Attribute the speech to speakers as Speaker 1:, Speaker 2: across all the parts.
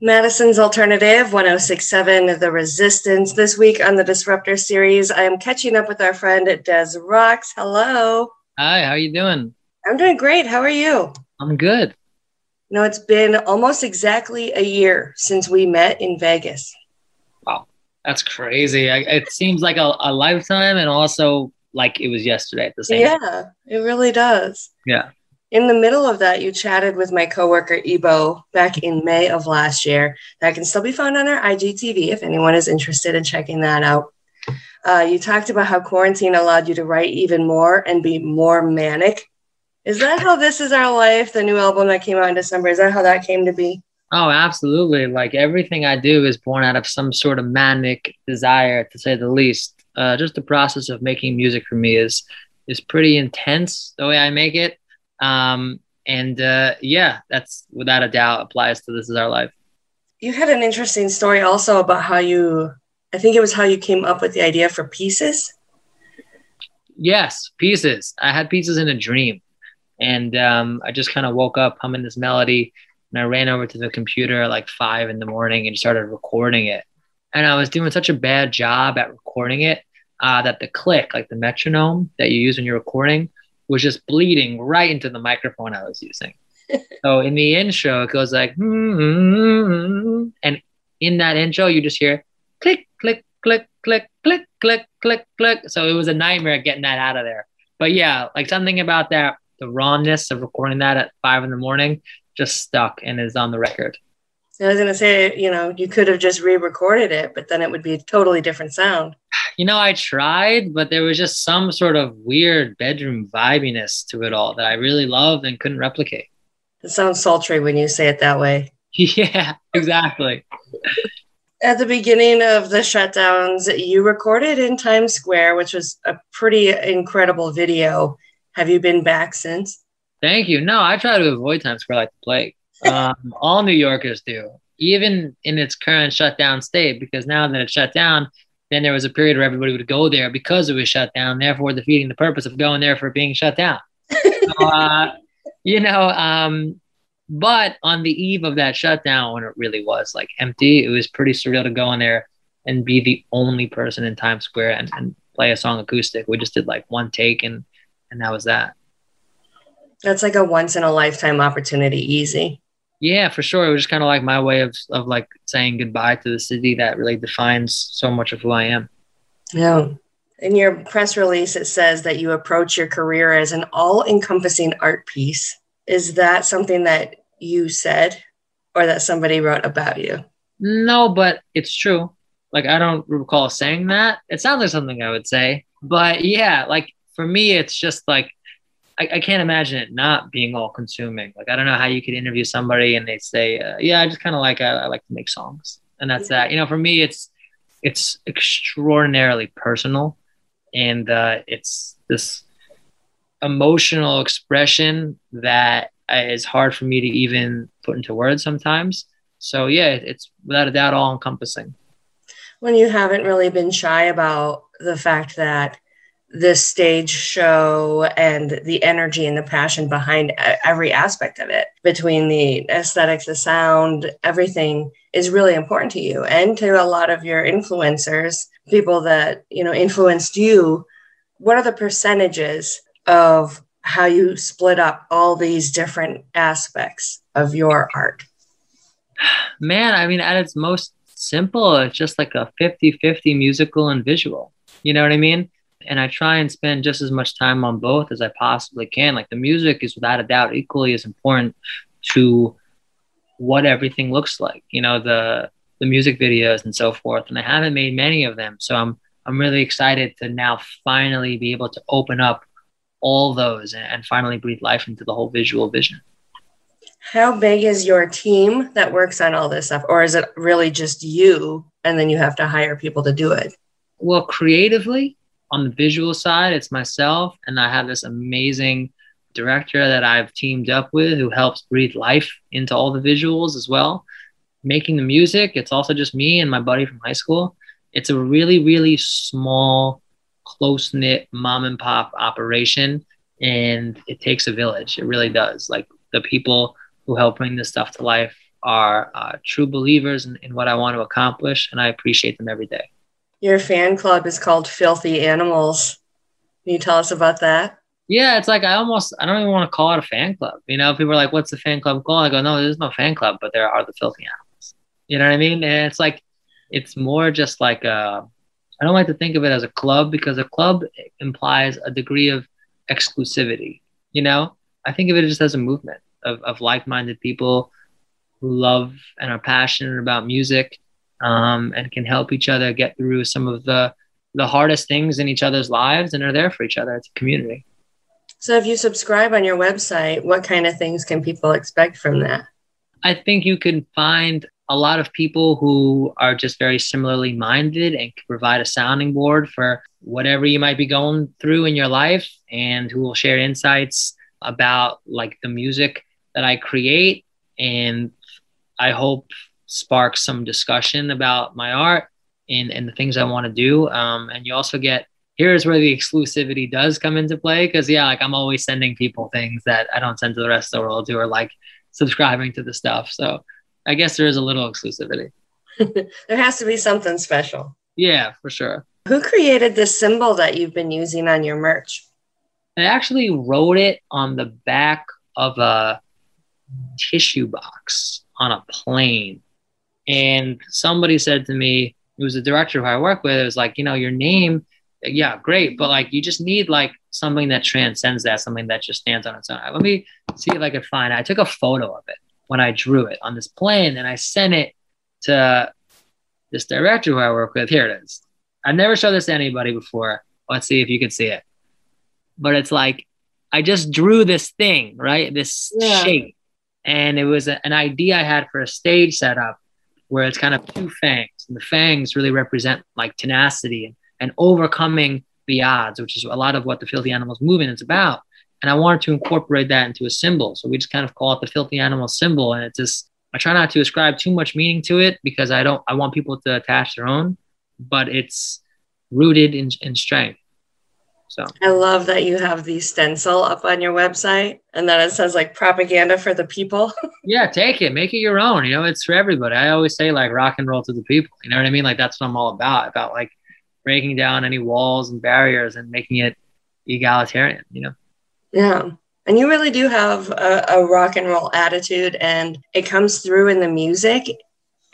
Speaker 1: Madison's Alternative 1067 The Resistance. This week on the Disruptor series, I am catching up with our friend Des Rocks. Hello.
Speaker 2: Hi, how are you doing?
Speaker 1: I'm doing great. How are you?
Speaker 2: I'm good.
Speaker 1: You know, it's been almost exactly a year since we met in Vegas.
Speaker 2: Wow, that's crazy. I, it seems like a, a lifetime and also like it was yesterday at the same
Speaker 1: Yeah,
Speaker 2: time.
Speaker 1: it really does.
Speaker 2: Yeah.
Speaker 1: In the middle of that, you chatted with my coworker Ebo back in May of last year. That can still be found on our IGTV if anyone is interested in checking that out. Uh, you talked about how quarantine allowed you to write even more and be more manic. Is that how This Is Our Life, the new album that came out in December, is that how that came to be?
Speaker 2: Oh, absolutely. Like everything I do is born out of some sort of manic desire, to say the least. Uh, just the process of making music for me is is pretty intense the way I make it. Um, and uh, yeah, that's without a doubt applies to This Is Our Life.
Speaker 1: You had an interesting story also about how you, I think it was how you came up with the idea for Pieces.
Speaker 2: Yes, pieces. I had pieces in a dream. And um, I just kind of woke up humming this melody and I ran over to the computer at like five in the morning and started recording it. And I was doing such a bad job at recording it uh, that the click, like the metronome that you use when you're recording, was just bleeding right into the microphone I was using. so in the intro, it goes like, "Hmm," and in that intro, you just hear click, click, click, click, click, click, click, click. So it was a nightmare getting that out of there. But yeah, like something about that, the rawness of recording that at five in the morning just stuck and is on the record.
Speaker 1: I was going to say, you know, you could have just re recorded it, but then it would be a totally different sound.
Speaker 2: You know, I tried, but there was just some sort of weird bedroom vibiness to it all that I really loved and couldn't replicate.
Speaker 1: It sounds sultry when you say it that way.
Speaker 2: Yeah, exactly.
Speaker 1: At the beginning of the shutdowns, you recorded in Times Square, which was a pretty incredible video. Have you been back since?
Speaker 2: Thank you. No, I try to avoid Times Square like the plague. Um, all New Yorkers do, even in its current shutdown state, because now that it's shut down, then there was a period where everybody would go there because it was shut down, therefore defeating the purpose of going there for being shut down. so, uh, you know, um, but on the eve of that shutdown, when it really was like empty, it was pretty surreal to go in there and be the only person in Times Square and, and play a song acoustic. We just did like one take and and that was that.
Speaker 1: That's like a once in a lifetime opportunity, easy.
Speaker 2: Yeah, for sure. It was just kind of like my way of of like saying goodbye to the city that really defines so much of who I am.
Speaker 1: Yeah. In your press release, it says that you approach your career as an all encompassing art piece. Is that something that you said or that somebody wrote about you?
Speaker 2: No, but it's true. Like, I don't recall saying that. It sounds like something I would say. But yeah, like for me, it's just like, I, I can't imagine it not being all consuming. Like, I don't know how you could interview somebody and they say, uh, yeah, I just kind of like, I, I like to make songs. And that's that. You know, for me, it's, it's extraordinarily personal and uh, it's this emotional expression that is hard for me to even put into words sometimes. So yeah, it's without a doubt all encompassing.
Speaker 1: When you haven't really been shy about the fact that this stage show and the energy and the passion behind every aspect of it, between the aesthetics, the sound, everything is really important to you and to a lot of your influencers, people that, you know, influenced you. What are the percentages of how you split up all these different aspects of your art?
Speaker 2: Man, I mean, at its most simple, it's just like a 50 50 musical and visual. You know what I mean? And I try and spend just as much time on both as I possibly can. Like the music is without a doubt equally as important to what everything looks like, you know, the the music videos and so forth. And I haven't made many of them. So I'm I'm really excited to now finally be able to open up all those and, and finally breathe life into the whole visual vision.
Speaker 1: How big is your team that works on all this stuff? Or is it really just you and then you have to hire people to do it?
Speaker 2: Well, creatively, on the visual side, it's myself, and I have this amazing director that I've teamed up with who helps breathe life into all the visuals as well. Making the music, it's also just me and my buddy from high school. It's a really, really small, close knit mom and pop operation, and it takes a village. It really does. Like the people who help bring this stuff to life are uh, true believers in, in what I want to accomplish, and I appreciate them every day.
Speaker 1: Your fan club is called Filthy Animals. Can you tell us about that?
Speaker 2: Yeah, it's like I almost I don't even want to call it a fan club. You know, people are like, "What's the fan club called?" I go, "No, there's no fan club, but there are the filthy animals." You know what I mean? And it's like it's more just like a. I don't like to think of it as a club because a club implies a degree of exclusivity. You know, I think of it just as a movement of of like-minded people who love and are passionate about music um, and can help each other get through some of the the hardest things in each other's lives and are there for each other. It's a community.
Speaker 1: So, if you subscribe on your website, what kind of things can people expect from that?
Speaker 2: I think you can find a lot of people who are just very similarly minded and can provide a sounding board for whatever you might be going through in your life and who will share insights about like the music that I create and I hope spark some discussion about my art and, and the things I want to do. Um, and you also get here's where the exclusivity does come into play because yeah, like I'm always sending people things that I don't send to the rest of the world who are like subscribing to the stuff. So I guess there is a little exclusivity.
Speaker 1: there has to be something special.
Speaker 2: Yeah, for sure.
Speaker 1: Who created this symbol that you've been using on your merch?
Speaker 2: I actually wrote it on the back of a tissue box on a plane. And somebody said to me, it was the director who I work with, it was like, you know, your name, yeah, great. But like, you just need like something that transcends that, something that just stands on its own. Let me see if I can find it. I took a photo of it when I drew it on this plane and I sent it to this director who I work with. Here it is. I've never showed this to anybody before. Let's see if you can see it. But it's like, I just drew this thing, right? This yeah. shape. And it was a, an idea I had for a stage setup where it's kind of two fangs. And the fangs really represent like tenacity and, and overcoming the odds, which is a lot of what the Filthy Animals movement is about. And I wanted to incorporate that into a symbol. So we just kind of call it the Filthy Animal symbol. And it's just, I try not to ascribe too much meaning to it because I don't, I want people to attach their own, but it's rooted in, in strength. So
Speaker 1: I love that you have the stencil up on your website and that it says like propaganda for the people.
Speaker 2: yeah, take it, make it your own. You know, it's for everybody. I always say like rock and roll to the people. You know what I mean? Like that's what I'm all about. About like breaking down any walls and barriers and making it egalitarian. You know.
Speaker 1: Yeah. And you really do have a, a rock and roll attitude, and it comes through in the music.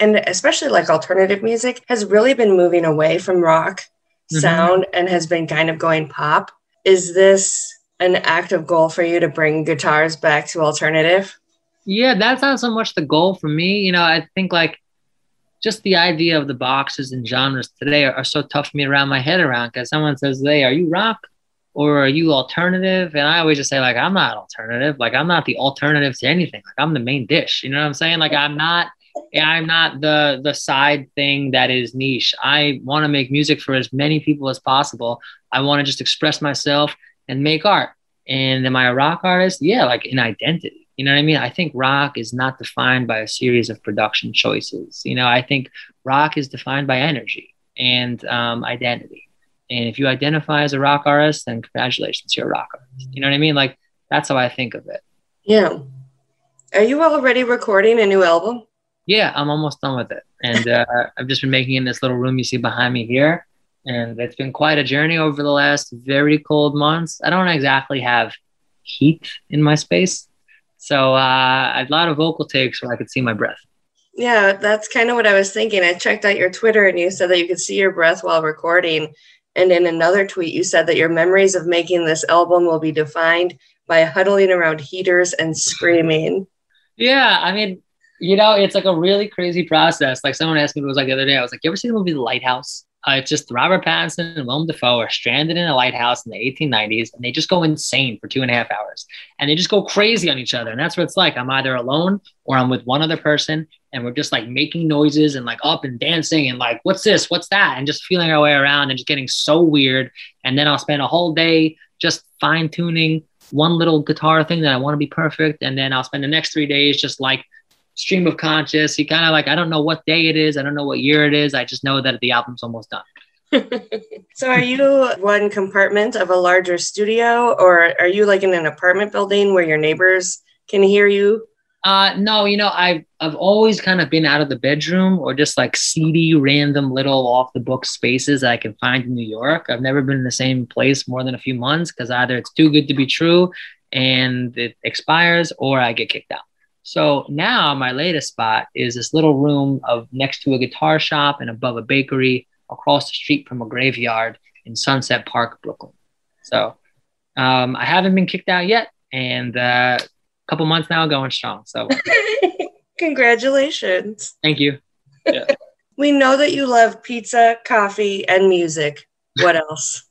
Speaker 1: And especially like alternative music has really been moving away from rock mm-hmm. sound and has been kind of going pop. Is this an active goal for you to bring guitars back to alternative?
Speaker 2: Yeah, that's not so much the goal for me. You know, I think like just the idea of the boxes and genres today are, are so tough for me to wrap my head around because someone says, Hey, are you rock or are you alternative? And I always just say, like, I'm not alternative. Like, I'm not the alternative to anything. Like, I'm the main dish. You know what I'm saying? Like, I'm not I'm not the the side thing that is niche. I want to make music for as many people as possible. I want to just express myself and make art. And am I a rock artist? Yeah, like an identity. You know what I mean? I think rock is not defined by a series of production choices. You know, I think rock is defined by energy and um, identity. And if you identify as a rock artist, then congratulations, you're a rock artist. You know what I mean? Like that's how I think of it.
Speaker 1: Yeah. Are you already recording a new album?
Speaker 2: Yeah, I'm almost done with it. And uh, I've just been making in this little room you see behind me here. And it's been quite a journey over the last very cold months. I don't exactly have heat in my space. So uh, a lot of vocal takes where I could see my breath.
Speaker 1: Yeah, that's kind of what I was thinking. I checked out your Twitter and you said that you could see your breath while recording. And in another tweet, you said that your memories of making this album will be defined by huddling around heaters and screaming.
Speaker 2: Yeah, I mean, you know, it's like a really crazy process. Like someone asked me, it was like the other day, I was like, you ever seen the movie The Lighthouse? Uh, it's just Robert Pattinson and Willem Dafoe are stranded in a lighthouse in the 1890s, and they just go insane for two and a half hours, and they just go crazy on each other. And that's what it's like. I'm either alone or I'm with one other person, and we're just like making noises and like up and dancing and like, what's this? What's that? And just feeling our way around and just getting so weird. And then I'll spend a whole day just fine tuning one little guitar thing that I want to be perfect, and then I'll spend the next three days just like stream of conscious. He kind of like, I don't know what day it is. I don't know what year it is. I just know that the album's almost done.
Speaker 1: so are you one compartment of a larger studio or are you like in an apartment building where your neighbors can hear you?
Speaker 2: Uh, no, you know, I've I've always kind of been out of the bedroom or just like seedy, random little off the book spaces that I can find in New York. I've never been in the same place more than a few months because either it's too good to be true and it expires or I get kicked out. So now my latest spot is this little room of next to a guitar shop and above a bakery across the street from a graveyard in Sunset Park, Brooklyn. So um, I haven't been kicked out yet, and uh, a couple months now going strong. So
Speaker 1: congratulations.
Speaker 2: Thank you.
Speaker 1: Yeah. we know that you love pizza, coffee, and music. What else?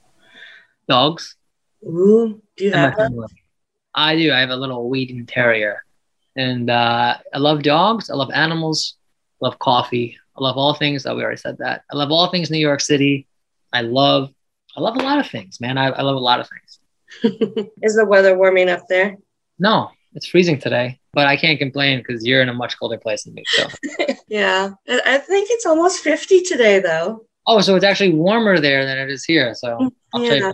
Speaker 2: Dogs.
Speaker 1: Ooh, do you have one?
Speaker 2: I do. I have a little Wheaten Terrier, and uh, I love dogs. I love animals. I love coffee. I love all things. Oh, we already said that. I love all things New York City. I love. I love a lot of things, man. I, I love a lot of things.
Speaker 1: Is the weather warming up there?
Speaker 2: No, it's freezing today, but I can't complain because you're in a much colder place than me. So.
Speaker 1: yeah, I think it's almost 50 today, though.
Speaker 2: Oh, so it's actually warmer there than it is here. So
Speaker 1: I'll yeah,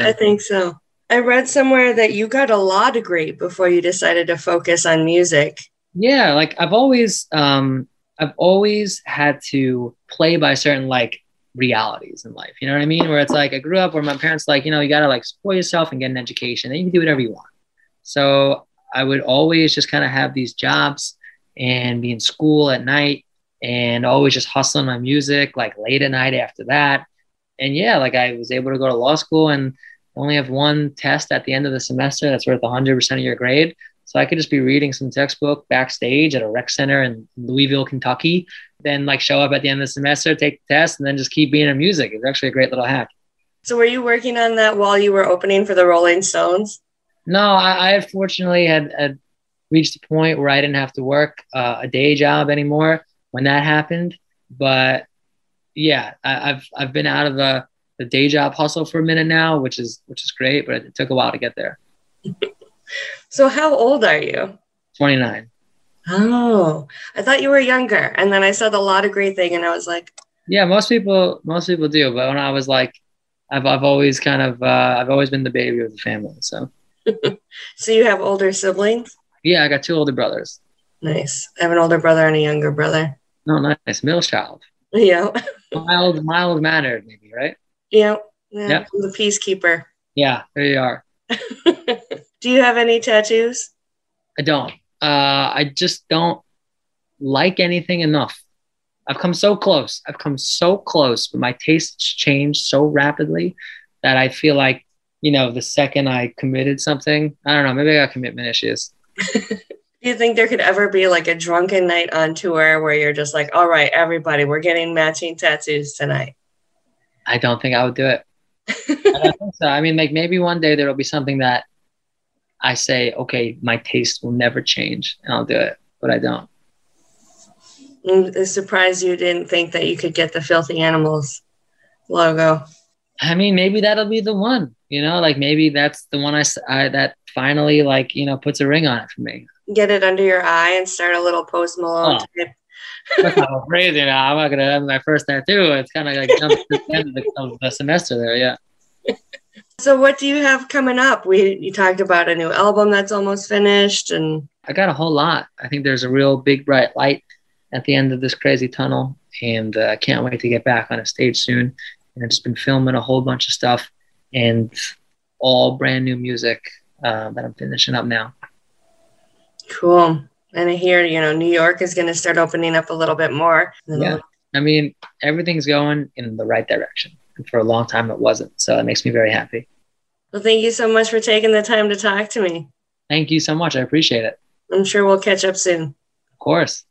Speaker 1: I think so. I read somewhere that you got a law degree before you decided to focus on music.
Speaker 2: Yeah, like I've always um I've always had to play by certain like realities in life. You know what I mean? Where it's like I grew up where my parents like, you know, you gotta like support yourself and get an education, and you can do whatever you want. So I would always just kind of have these jobs and be in school at night and always just hustling my music like late at night after that. And yeah, like I was able to go to law school and only have one test at the end of the semester that's worth 100% of your grade. So I could just be reading some textbook backstage at a rec center in Louisville, Kentucky, then like show up at the end of the semester, take the test, and then just keep being in music. It's actually a great little hack.
Speaker 1: So were you working on that while you were opening for the Rolling Stones?
Speaker 2: No, I, I fortunately had, had, reached a point where I didn't have to work uh, a day job anymore when that happened. But yeah, I, I've I've been out of the the day job hustle for a minute now, which is which is great, but it took a while to get there.
Speaker 1: so how old are you?
Speaker 2: 29.
Speaker 1: Oh, I thought you were younger. And then I saw the lot of great thing and I was like,
Speaker 2: yeah, most people most people do, but when I was like I've I've always kind of uh, I've always been the baby of the family, so
Speaker 1: So you have older siblings?
Speaker 2: Yeah, I got two older brothers.
Speaker 1: Nice. I have an older brother and a younger brother.
Speaker 2: Oh, nice. Middle child.
Speaker 1: Yeah.
Speaker 2: mild, mild mannered, maybe, right?
Speaker 1: Yeah. Yeah. Yep. the peacekeeper.
Speaker 2: Yeah, there you are.
Speaker 1: Do you have any tattoos?
Speaker 2: I don't. Uh, I just don't like anything enough. I've come so close. I've come so close, but my tastes changed so rapidly that I feel like, you know, the second I committed something, I don't know, maybe I got commitment issues.
Speaker 1: Do you think there could ever be like a drunken night on tour where you're just like, all right, everybody, we're getting matching tattoos tonight?
Speaker 2: I don't think I would do it. I think so. I mean, like maybe one day there'll be something that I say, okay, my taste will never change, and I'll do it, but I don't.
Speaker 1: Mm, I'm surprised you didn't think that you could get the filthy animals logo.
Speaker 2: I mean, maybe that'll be the one. You know, like maybe that's the one I, I that finally like you know puts a ring on it for me.
Speaker 1: Get it under your eye and start a little post Malone oh. type
Speaker 2: that's not crazy now. I'm not gonna have my first tattoo. It's kind of like jump to the end of the, of the semester there. Yeah.
Speaker 1: So what do you have coming up? We you talked about a new album that's almost finished, and
Speaker 2: I got a whole lot. I think there's a real big bright light at the end of this crazy tunnel, and uh, I can't wait to get back on a stage soon. And I've just been filming a whole bunch of stuff, and all brand new music uh, that I'm finishing up now.
Speaker 1: Cool. And I hear, you know, New York is going to start opening up a little bit more.
Speaker 2: Yeah. I mean, everything's going in the right direction. And for a long time, it wasn't. So it makes me very happy.
Speaker 1: Well, thank you so much for taking the time to talk to me.
Speaker 2: Thank you so much. I appreciate it.
Speaker 1: I'm sure we'll catch up soon.
Speaker 2: Of course.